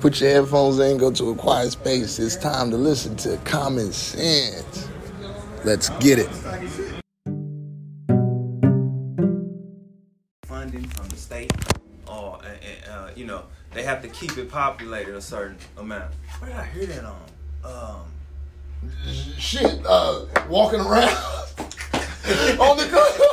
Put your headphones in, go to a quiet space. It's time to listen to Common Sense. Let's get it. funding from the state, or uh, uh, you know, they have to keep it populated a certain amount. Where did I hear that on? Um, Shit, uh, walking around on the on the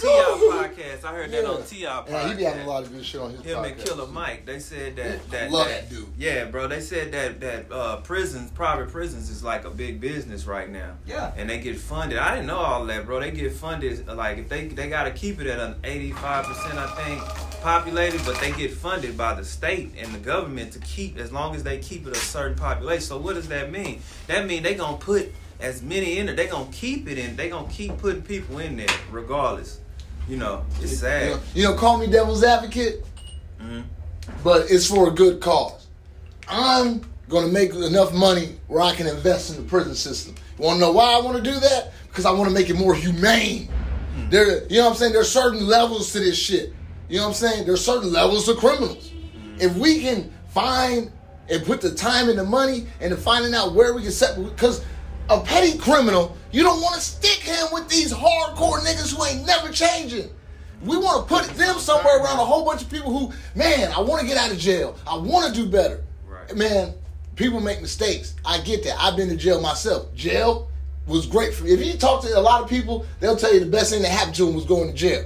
T.I. podcast. I heard that on T.I. podcast. Yeah, he be having a lot of good shit on his Him and podcast. Killer Mike, they said that I that, love that that dude. Yeah, bro. They said that that uh, prisons, private prisons, is like a big business right now. Yeah. and they get funded. I didn't know all that, bro. They get funded like if they they got to keep it at an eighty five percent, I think, populated, but they get funded by the state and the government to keep as long as they keep it a certain population. So what does that mean? That mean they gonna put as many in there. They gonna keep it in. They gonna keep putting people in there regardless. You know, it's You sad. know, you know, call me devil's advocate, Mhm. but it's for a good cause. I'm going to make enough money where I can invest in the prison system. You want to know why I want to do that? Because I want to make it more humane. There, you know what I'm saying? There's certain levels to this shit. You know what I'm saying? There's certain levels of criminals. If we can find and put the time and the money into finding out where we can set, because a petty criminal, you don't want to stick him with these hardcore niggas who ain't never changing. We want to put them somewhere around a whole bunch of people who, man, I want to get out of jail. I want to do better. Right. Man, people make mistakes. I get that. I've been to jail myself. Jail was great for me. If you talk to a lot of people, they'll tell you the best thing that happened to them was going to jail.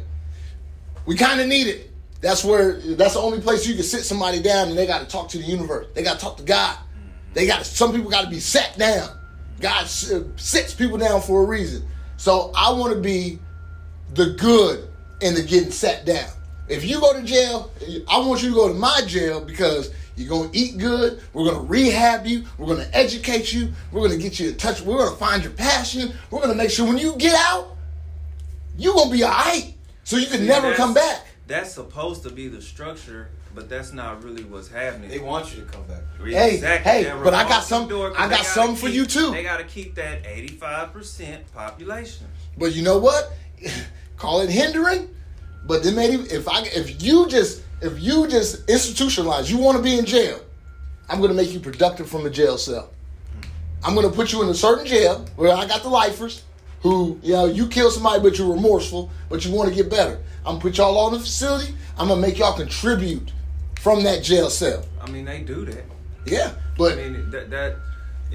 We kind of need it. That's where that's the only place you can sit somebody down and they got to talk to the universe. They got to talk to God. They got some people got to be sat down. God sits people down for a reason. So I want to be the good in the getting sat down. If you go to jail, I want you to go to my jail because you're gonna eat good. We're gonna rehab you. We're gonna educate you. We're gonna get you in touch. We're gonna find your passion. We're gonna make sure when you get out, you're gonna be alright. So you can See, never come back. That's supposed to be the structure, but that's not really what's happening. They want you to come back. Hey, hey, That but I got some- I got gotta something for you, too. They got to keep that eighty-five percent population. But you know what? Call it hindering. But then maybe if I if you just if you just institutionalize, you want to be in jail, I'm gonna make you productive from the jail cell. I'm gonna put you in a certain jail where I got the lifers who, you know, you kill somebody but you're remorseful, but you want to get better. I'm gonna put y'all all in the facility. I'm gonna make y'all contribute from that jail cell. I mean, they do that. Yeah, but I mean, that that.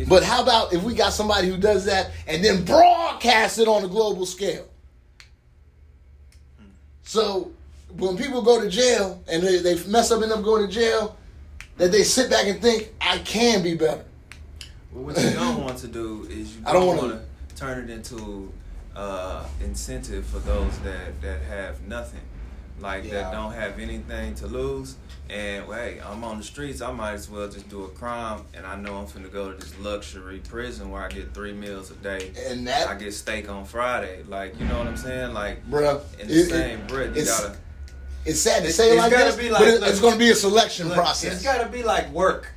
but how about if we got somebody who does that and then broadcast it on a global scale? So when people go to jail and they, they mess up and end up going to jail, that they sit back and think, I can be better. Well, what you don't want to do is you I don't don't wanna- want to turn it into uh, incentive for those that that have nothing, like Yeah. that don't have anything to lose. And well, hey, I'm on the streets. I might as well just do a crime, and I know I'm finna go to this luxury prison where I get three meals a day. And that- I get steak on Friday. Like you know what I'm saying? Like Bruh, in the it- it- same breath, you gotta. It's sad to say it it's like gotta be but like- it- look, it's to be a selection Look, process. It's got to be like work.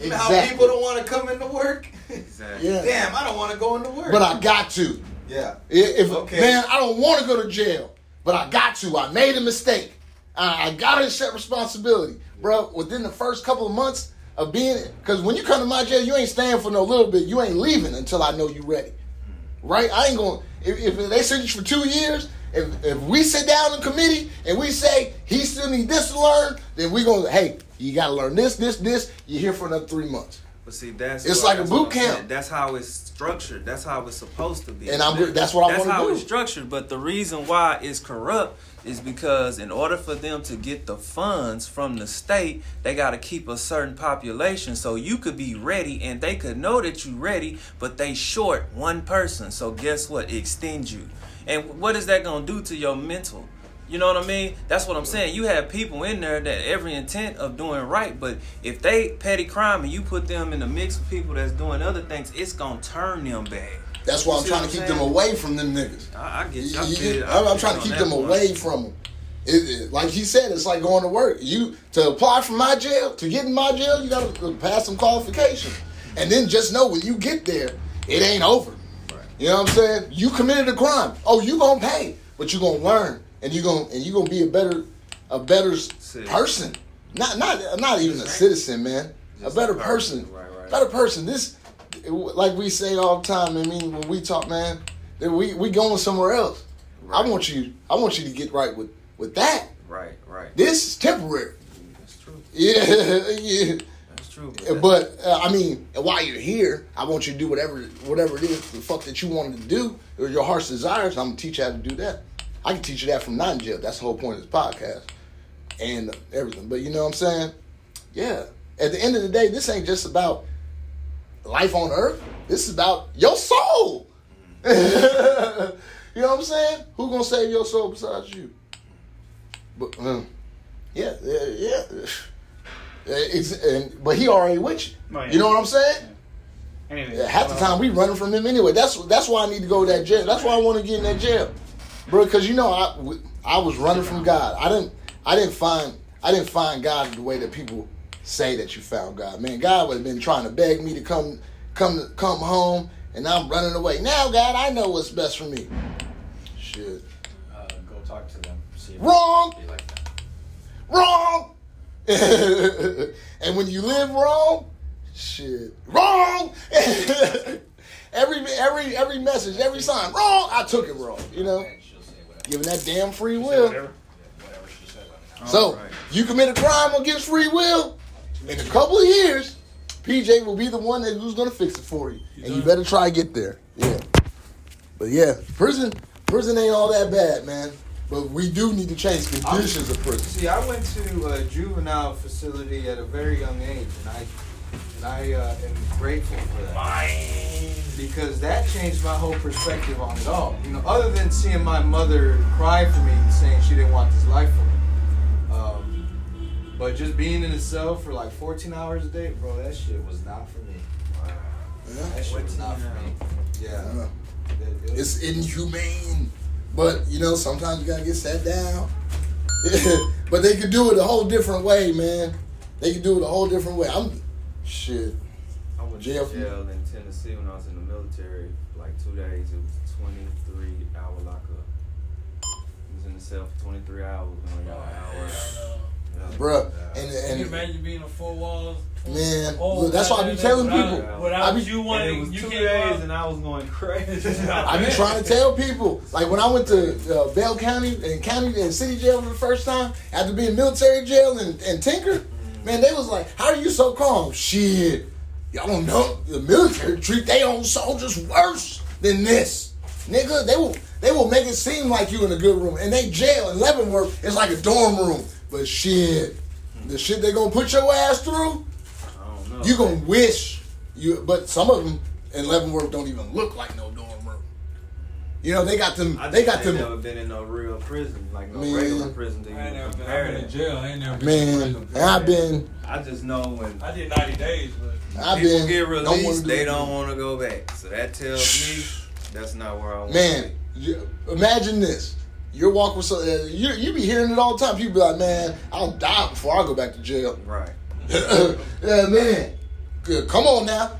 You know how people don't want to come into work? Exactly. Yeah. Damn, I don't want to go into work. but I got to. yeah. If Okay. man, I don't want to go to jail, but I got to. I made a mistake. I, got to accept responsibility, bro. Within the first couple of months of being, because when you come to my jail, you ain't staying for no little bit. You ain't leaving until I know you ready, right? I ain't going. If, if they sentence you for two years, if if we sit down in committee and we say he still need this to learn, then we gonna hey, you got to learn this, this, this. You're here for another three months. But see, that's It's what- like a boot what I'm saying. camp. That's how it's structured. That's how it's supposed to be. And I'm- that's what I wanna do. That's how it's structured. But the reason why it's corrupt is because in order for them to get the funds from the state, they got to keep a certain population. So you could be ready, and they could know that you're ready, but they short one person. So guess what? It extends you. And what is that gonna do to your mental? You know what I mean? That's what I'm saying. You have people in there that every intent of doing right, but if they petty crime and you put them in the mix with people that's doing other things, it's gonna turn them bad. That's why You I'm trying to keep I'm them saying? away from them niggas. I, I get, I You- get you- it. I I'm, trying to keep them point. away from them. It, it- like he said, it's like going to work. You to apply for my jail, to get in my jail, you got to uh, pass some qualifications, and then just know when you get there, it ain't over. You know what I'm saying? You committed a crime. Oh, you gonna pay, but you gonna learn, and you gonna and you gonna be a better, a better See. person. not not not even a citizen, man. A better person. person. Right, right. Better person. This, like we say all the time. I mean, when we talk, man, that we we going somewhere else. I want you. I want you to get right with with that. Right, right. This is temporary. That's true. Yeah, yeah. That's true. Uh, But uh, I mean, while you're here, I want you to do whatever whatever it is the fuck that you wanted to do or your heart's desires. I'm gonna teach you how to do that. I can teach you that from not in jail. That's the whole point of this podcast and everything. But you know what I'm saying? Yeah. At the end of the day, this ain't just about life on earth. This is about your soul. you know what I'm saying? Who gonna save your soul besides you? But um, yeah, yeah, yeah. Uh, It's, and, but he already with you. Oh, yeah. You know what I'm saying? Anyway, half the time we running from him anyway. That's that's why I need to go to that jail. That's why I want to get in that jail, bro. Because you know I I was running from God. I didn't I didn't find I didn't find God the way that people say that you found God. Man, God would have been trying to beg me to come come come home, and I'm running away. Now, God, I know what's best for me. Shit, Uh, go talk to them. See Wrong. like wrong. and when you live wrong, shit, wrong. every every every message, every sign, wrong. I took it wrong. You know, giving that damn free will. whatever. Whatever she said. let. So Alright. you commit a crime against free will. In a couple of years, PJ will be the one that who's gonna fix it for you, and you better try to get there. Yeah, but yeah, prison prison ain't all that bad, man. But we do need to change conditions of prison. See, I went to a juvenile facility at a very young age, and I and I uh, am grateful for that because that changed my whole perspective on it all. You know, other than seeing my mother cry for me, and saying she didn't want this life for me. Um, but just being in a cell for like 14 hours a day, bro, that shit was not for me. That shit was not for me. Yeah. Yeah. It- it It's inhumane. But you know, sometimes you gotta get sat down. but they could do it a whole different way, man. They could do it a whole different way. I'm shit. I went Jail. to jail in Tennessee when I was in the military. Like two days, it was twenty three hour lockup. I was in the cell for twenty three hours. We only got hour. Yeah. Bruh. And Can you imagine being in four walls? Man, Oh, look, that's why I be telling without- people. Without I be- you And wanting, it was you two can't days, go and I was going crazy. I be trying to tell people, like when I went to uh, Bell County and county and city jail for the first time after being military jail and, and Tinker, man, they was like, "How are you so calm?" Shit, y'all don't know the military treat their own soldiers worse than this, nigga. They will they will make it seem like you in a good room, and they jail in Leavenworth is like a dorm room, but shit, the shit they gonna put your ass through. I don't know. You gonna wish you, but some of them in Leavenworth don't even look like no dorm room. You know, they got them. I They just got ain't them. never been in no real prison, like no Man. regular prison. To I ain't even never been, compare I've been in jail. I ain't never been Man, in and prison. I've been. I just know when I did 90 days, but I've people been. get don't wanna released, they don't want to go back. So that tells me that's not where I want Man, be. you- imagine this. You're walking with some. Uh, you you be hearing it all the time. People be like, "Man, I'll die before I go back to jail." Right. yeah, man. Good. Come on now.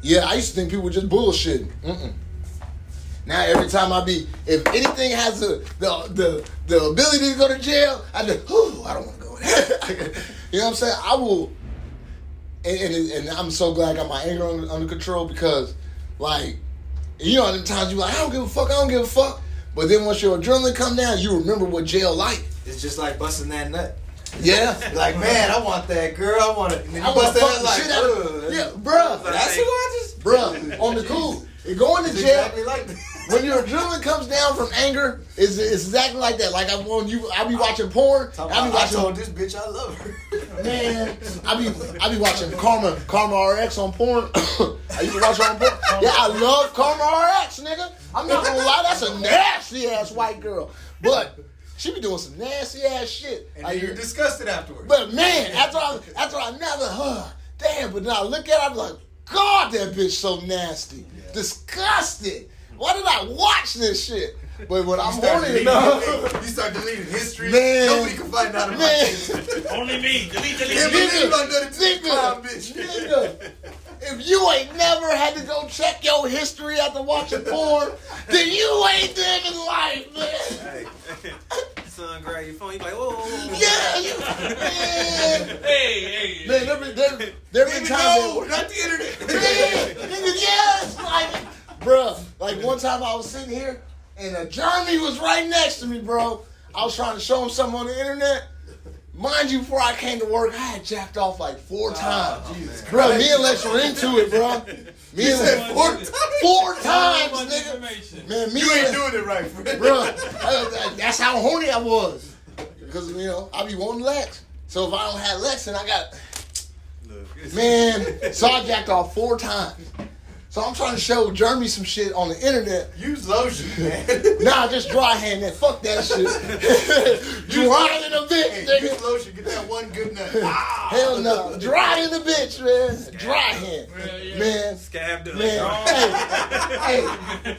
Yeah, I used to think people were just bullshitting. Mm-mm. Now every time I be, if anything has a, the the the ability to go to jail, I just, oh, I don't want to go there. you know what I'm saying? I will, and, and, and I'm so glad I got my anger under, under control because, like, you know, the times you be like, I don't give a fuck, I don't give a fuck. But then once your adrenaline come down, you remember what jail like. It's just like busting that nut. Yeah. Like, man, I want that girl. I want it. You I want bust to that fuck like, shit out of Yeah, bruh. That's who I just. Bruh, on the cool. And going to jail, exactly like that. When your adrenaline comes down from anger, is it's exactly like that. Like I when you, I be watching porn. I be about, I told watching. this bitch I love her. Man, I be I be watching Karma Karma RX on porn. I used to watch her on porn. Yeah, I love Karma RX, nigga. I'm not gonna lie, that's a nasty ass white girl, but she be doing some nasty ass shit. And Like, you're disgusted afterwards. but man, after I after I never, huh, damn. But now I look at her, I'm like, God, that bitch so nasty, disgusted. Why did I watch this shit? But when I'm horny enough, you start deleting history. Man. Nobody can find out about Man. this. only me. Delete, delete, Can't delete. believe I done it to nigga, bitch. nigga, if you ain't never had to go check your history after watching porn, then you ain't living life, man. Hey. son grab your phone, you like, oh, Yeah, you, man. Hey, hey. Man, there been, there, there been times no, that, not the internet. man, nigga, yes, like, bruh, like one time I was sitting here and a Jeremy was right next to me, bro. I was trying to show him something on the internet. Mind you, before I came to work, I had jacked off like four ah, times. bro, me and Lex were into it, bro. Me and said Lex, four times? four times, nigga. Man, me You ain't doing it right, friend. bro. That's how horny I was. Because you know I be wanting Lex. So if I don't have Lex, then I got man. So I jacked off four times. So I'm trying to show Jeremy some shit on the internet. Use lotion, man. Nah, just dry hand that. Fuck that shit. dry in a bitch, Hey, nigga. use lotion. Get that one good nut. Ah. Hell no. Dry in the bitch, man. Dry hand. Man. scab done. Man. Hey. Hey.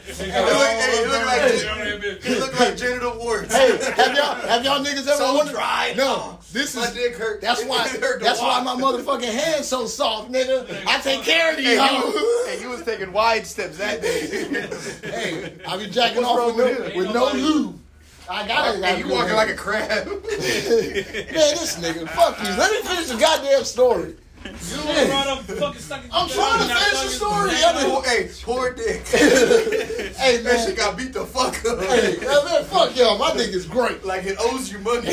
It look, hey, it look like Hey. it look like genital warts. Hey, have y'all have y'all niggas ever So wondered? dry. No, this My is dick hurt. that's why It hurt to that's why my motherfucking hands so soft, nigga. I take care of Hey, these you, hoes. hey, you was taking wide steps that day. Hey, I be jacking What's off with with no, you? with no lube. I gotta. hey, you walking like a crab. man. This nigga, fuck you. Let me finish the goddamn story. You don't want to run up fucking stuck in I'm trying to finish the story. I Poor- hey, poor dick. Hey That shit got beat the fuck up. Hey, man, fuck y'all. My dick is great. Like it owes you money.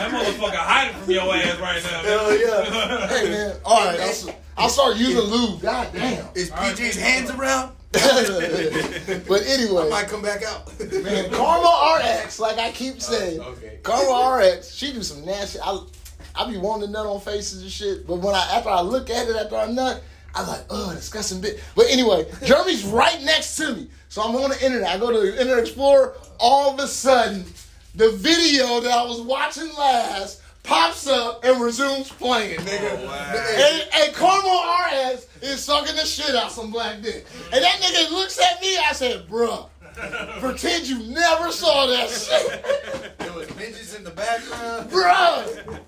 That motherfucker hiding from your ass right now. Hell yeah. Hey man. All right, I'll, I'll start using lube. God damn. Is PG's hands around? but anyway. I might come back out. Man, Karma RX, like I keep saying, oh, okay. Karma RX, she do some nasty. I, I be wanting to nut on faces and shit, but when I after I look at it after I nut, I'm like, ugh, disgusting bit. But anyway, Jeremy's right next to me, so I'm on the internet. I go to the Internet Explorer. All of a sudden, the video that I was watching last pops up and resumes playing, nigga. Oh, and, and Karma RX is sucking the shit out some black dick. And that nigga looks at me, I said, bruh, pretend you never saw that shit. There was midgets in the background. bruh,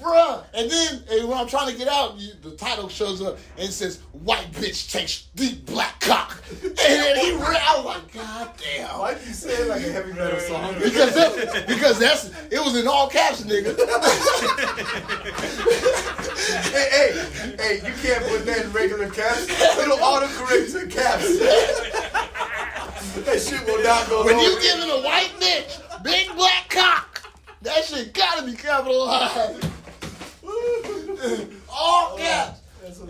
bruh. And then and when I'm trying to get out, you, the title shows up and it says, white bitch takes deep black cock. And then he ran, I was like, god damn. Why did you say it like a heavy metal song? Because that, because that's it was in all caps, nigga. hey, hey, hey, you can't put that in regular caps. It'll autocorrect to caps. that shit will not go When you giving a white bitch big black cock, that shit gotta be capitalized. All caps.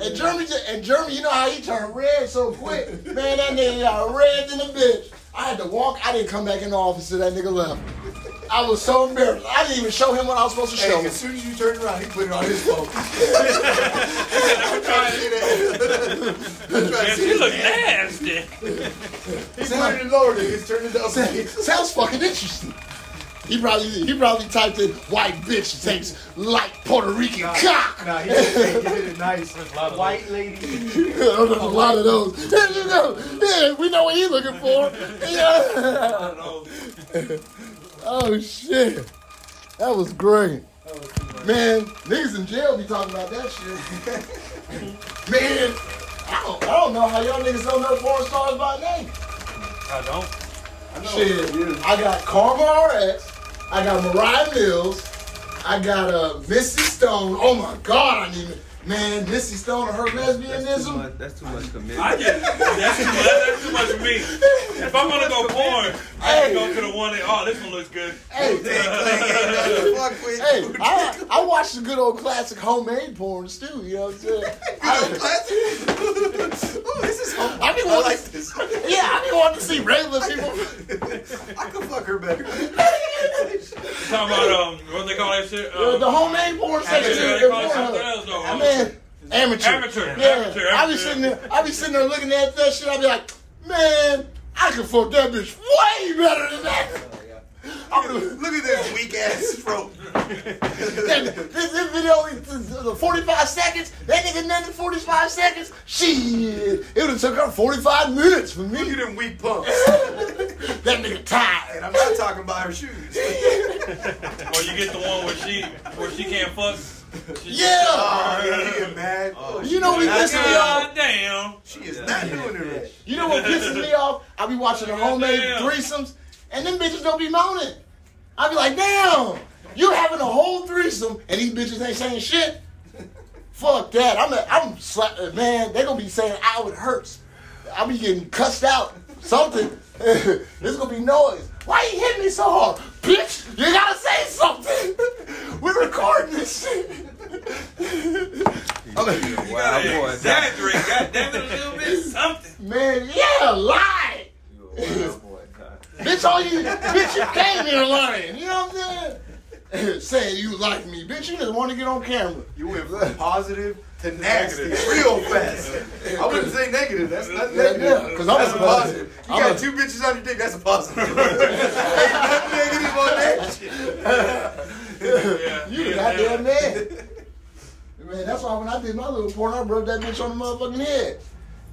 And Jeremy, just- and Jeremy, you know how he turned red so quick. Man, that nigga got red than a bitch. I had to walk. I didn't come back in the office till that nigga left. I was so embarrassed. I didn't even show him what I was supposed to show Hey, him. as soon as you turned around, he put it on his phone. I'm trying to see that. I'm trying to Man, see you look nasty. He put it in lower, niggas turned it up. Sounds fucking interesting. He probably he probably typed in white bitch takes light Puerto Rican cock. Nah, he did, he did it nice. White lady. There's a lot of those. Yeah, you know, yeah, we know what he's looking for. Yeah. Oh shit, that was great. Man, niggas in jail be talking about that shit. Man, I don't, I don't know how y'all niggas don't know porn stars by name. I don't. Shit, I got Karma RX, I got Mariah Mills, I got uh, Missy Stone. Oh my God, I need man Missy Stone and her That's too lesbianism. much. That's too much commitment. I get that's too much. That's too much for me. If I'm gonna go porn, I can go to the one that oh this one looks good. Hey, Ain't nothing to fuck with. hey, I, I watch the good old classic homemade porns too. You know what I'm saying? I'm classic. oh, this is home. I be I wanting, like this. yeah, I be wanting to see regular people. I could fuck her better. Talking about um what they call that shit? Um, the homemade porn section. Amateur, in they call it Pornhub. something else, though. I mean, amateur. Amateur, Yeah, amateur, I be sitting there. I be sitting there looking at that shit. I be like, man, I can fuck that bitch way better than that. Look at this weak ass throat. This, this video only the 45 seconds. That nigga nothing 45 seconds. Shit, it would have took her 45 minutes for Look me. at them weak pumps. That nigga And tired. I'm not talking about her shoes. Or you get the one where she where she can't fuck. She Yeah. Oh, yeah, he get mad. Oh, You know what pisses me off? God damn. she is not doing it right. You know what pisses me off? I be watching the homemade Damn. threesomes, and them bitches don't be moaning. I'd be like, damn, you having a whole threesome and these bitches ain't saying shit. Fuck that. I'm a, I'm sla- uh, man. They gonna be saying, "Ow, it hurts." I'll be getting cussed out. Something. There's gonna be noise. Why you hitting me so hard, bitch? You gotta say something. We're recording this shit. I'm like, You Wow, gotta boy. exaggerate, goddamn it, a little bit something. man, yeah, lie. Bitch, all you, bitch, you came here lying. You know what I'm saying? Saying you like me, bitch. You just want to get on camera. You went from positive to nasty real fast. I wouldn't say negative. That's not Yeah, negative. yeah, 'cause I'm that's a a positive. You I'm got a- two bitches on your dick. That's a positive. Ain't nothing negative on that shit. Yeah, You the yeah, goddamn man. Man, that's why when I did my little porn, I rubbed that bitch on the motherfucking head.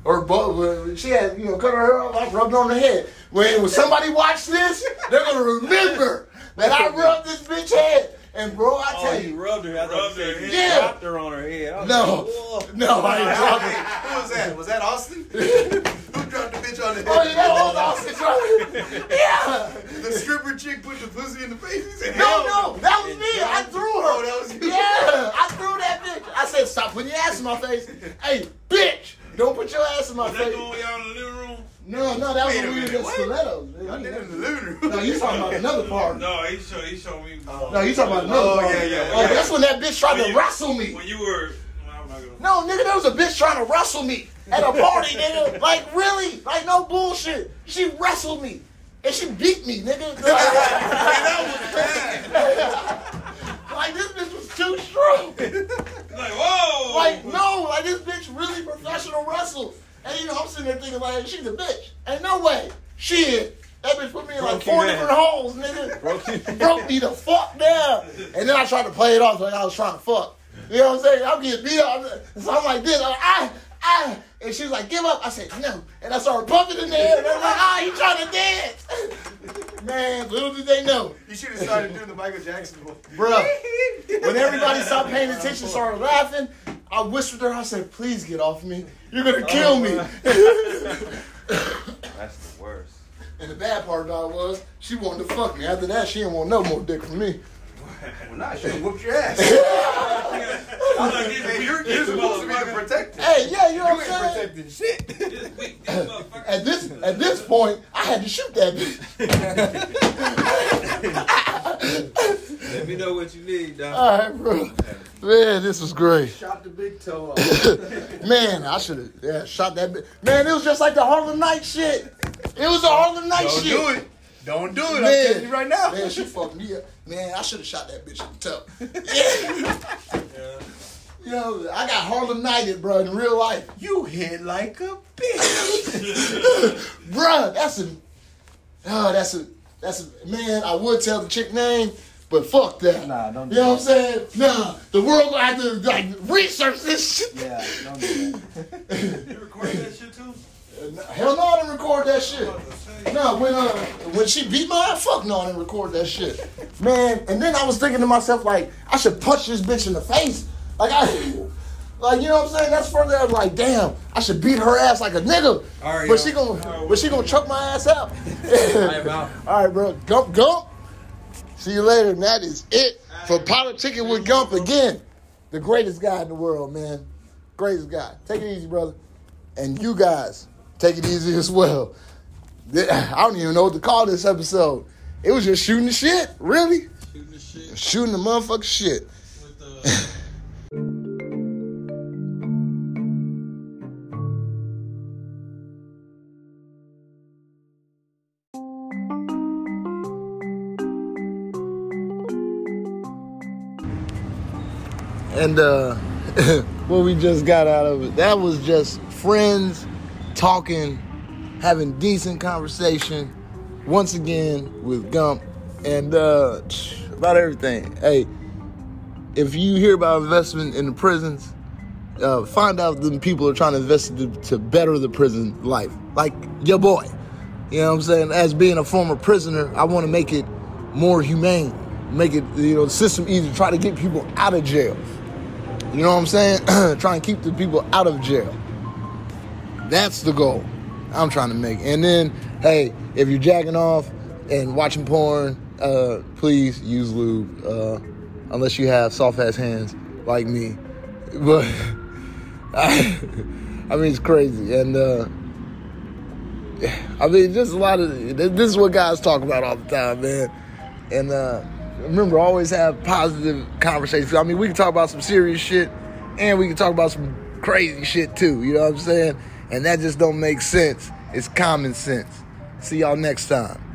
Or but she had, you know, cut her hair off, I rubbed on the head. When, when somebody watch this, they're gonna remember that I rubbed this bitch head. And bro, I oh, tell Oh, you you, rubbed her. I Rubbed her said head. Yeah. dropped her on her head. No, like, no, I ain't dropping. Who was that? Was that Austin? Oh, Who dropped the bitch on the head? Oh, yeah, that was Austin, right? Oh. Yeah. The stripper chick put the pussy in the face. He said, No, no, that was me. I threw her. Oh, that was you. Yeah, I threw that bitch. I said, stop putting your ass in my face. Hey, bitch, don't put your ass in my Was face. the one y'all in the living room? No, no, that was when we were minute, in what? stilettos. I did it in the living room. No, you talking about another part. No, he showed, he showed me. No, you talking about another Oh, part. yeah, yeah, Oh, yeah. that's when that bitch tried When to you- wrestle me. When you were. well, I'm not gonna. No, nigga, there was a bitch trying to wrestle me at a party, nigga. Like, really? Like, no bullshit. She wrestled me. And she beat me, nigga. like, that was like this bitch was too strong. Like, whoa! Like, no, like this bitch really professional wrestle. And you know, I'm sitting there thinking like, she's a bitch. Ain't no way. Shit. That bitch put me in like four different holes, nigga. Broke Broke me the fuck down. And then I tried to play it off like I was trying to fuck. You know what I'm saying? I'm getting beat up. So I'm like this. I'm like, ah, ah. And she was like, give up. I said, no. And I started pumping in there. And I'm like, ah, he trying to dance. Man, little did they know. You should have started doing the Michael Jackson one. Bruh, when everybody stopped paying attention, started laughing, I whispered to her, I said, please get off me. You're gonna oh, kill me. That's the worst. and the bad part about it was, she wanted to fuck me. After that, she didn't want no more dick from me. Well, nah, she whooped your ass. I'm like, this hey, weak, you're, this you're supposed to be the protector. Hey, yeah, you know You what I'm saying? protecting shit. This weak. At this at this point, I had to shoot that bitch. Let me know what you need, dog. All right, bro. Man, this was great. Shot the big toe off. Man, I should have yeah, shot that bitch. Man, it was just like the Harlem Night shit. It was the Harlem Night shit. Don't shit. do it. Don't do it. I'm telling you right now. Man, she fucked me up. Man, I should have shot that bitch in the toe. Yeah. Yo, I got Harlem Nighted, bro, in real life. You hit like a bitch. bro, that's a Oh, that's a that's a man, I would tell the chick name, but fuck that. Nah, don't do You know what I'm saying? Nah, the world gonna have to like research this shit. Yeah, don't do that. You recorded that shit too? Hell no, I didn't record that shit. I was about to say. No, when uh, when she beat my ass, fuck no, I didn't record that shit, man. And then I was thinking to myself, like, I should punch this bitch in the face, like I, like you know what I'm saying. That's further. I was like, damn, I should beat her ass like a nigga. All right, but yo. she gonna, but she gonna choke my ass out. I'm out. All right, bro. Gump, gump. See you later. And that is it for politicking with Gump again. The greatest guy in the world, man. Greatest guy. Take it easy, brother. And you guys, take it easy as well. I don't even know what to call this episode. It was just shooting the shit, really. Shooting the shit Shooting the motherfucking shit. Uh, And uh what we just got out of it, that was just friends talking, having decent conversation once again with Gump and uh about everything. Hey, if you hear about investment in the prisons, uh, find out them people are trying to invest to, to better the prison life. Like your boy. You know what I'm saying? As being a former prisoner, I want to make it more humane. Make it, you know, the system easier. Try to get people out of jail. You know what I'm saying? Try and keep the people out of jail. That's the goal I'm trying to make. And then, hey, if you're jacking off and watching porn uh, please use lube uh, unless you have soft ass hands like me. But I, I mean, it's crazy, and uh, I mean, just a lot of this is what guys talk about all the time, man. And uh, remember, always have positive conversations. I mean, we can talk about some serious shit, and we can talk about some crazy shit too. You know what I'm saying? And that just don't make sense. It's common sense. See y'all next time.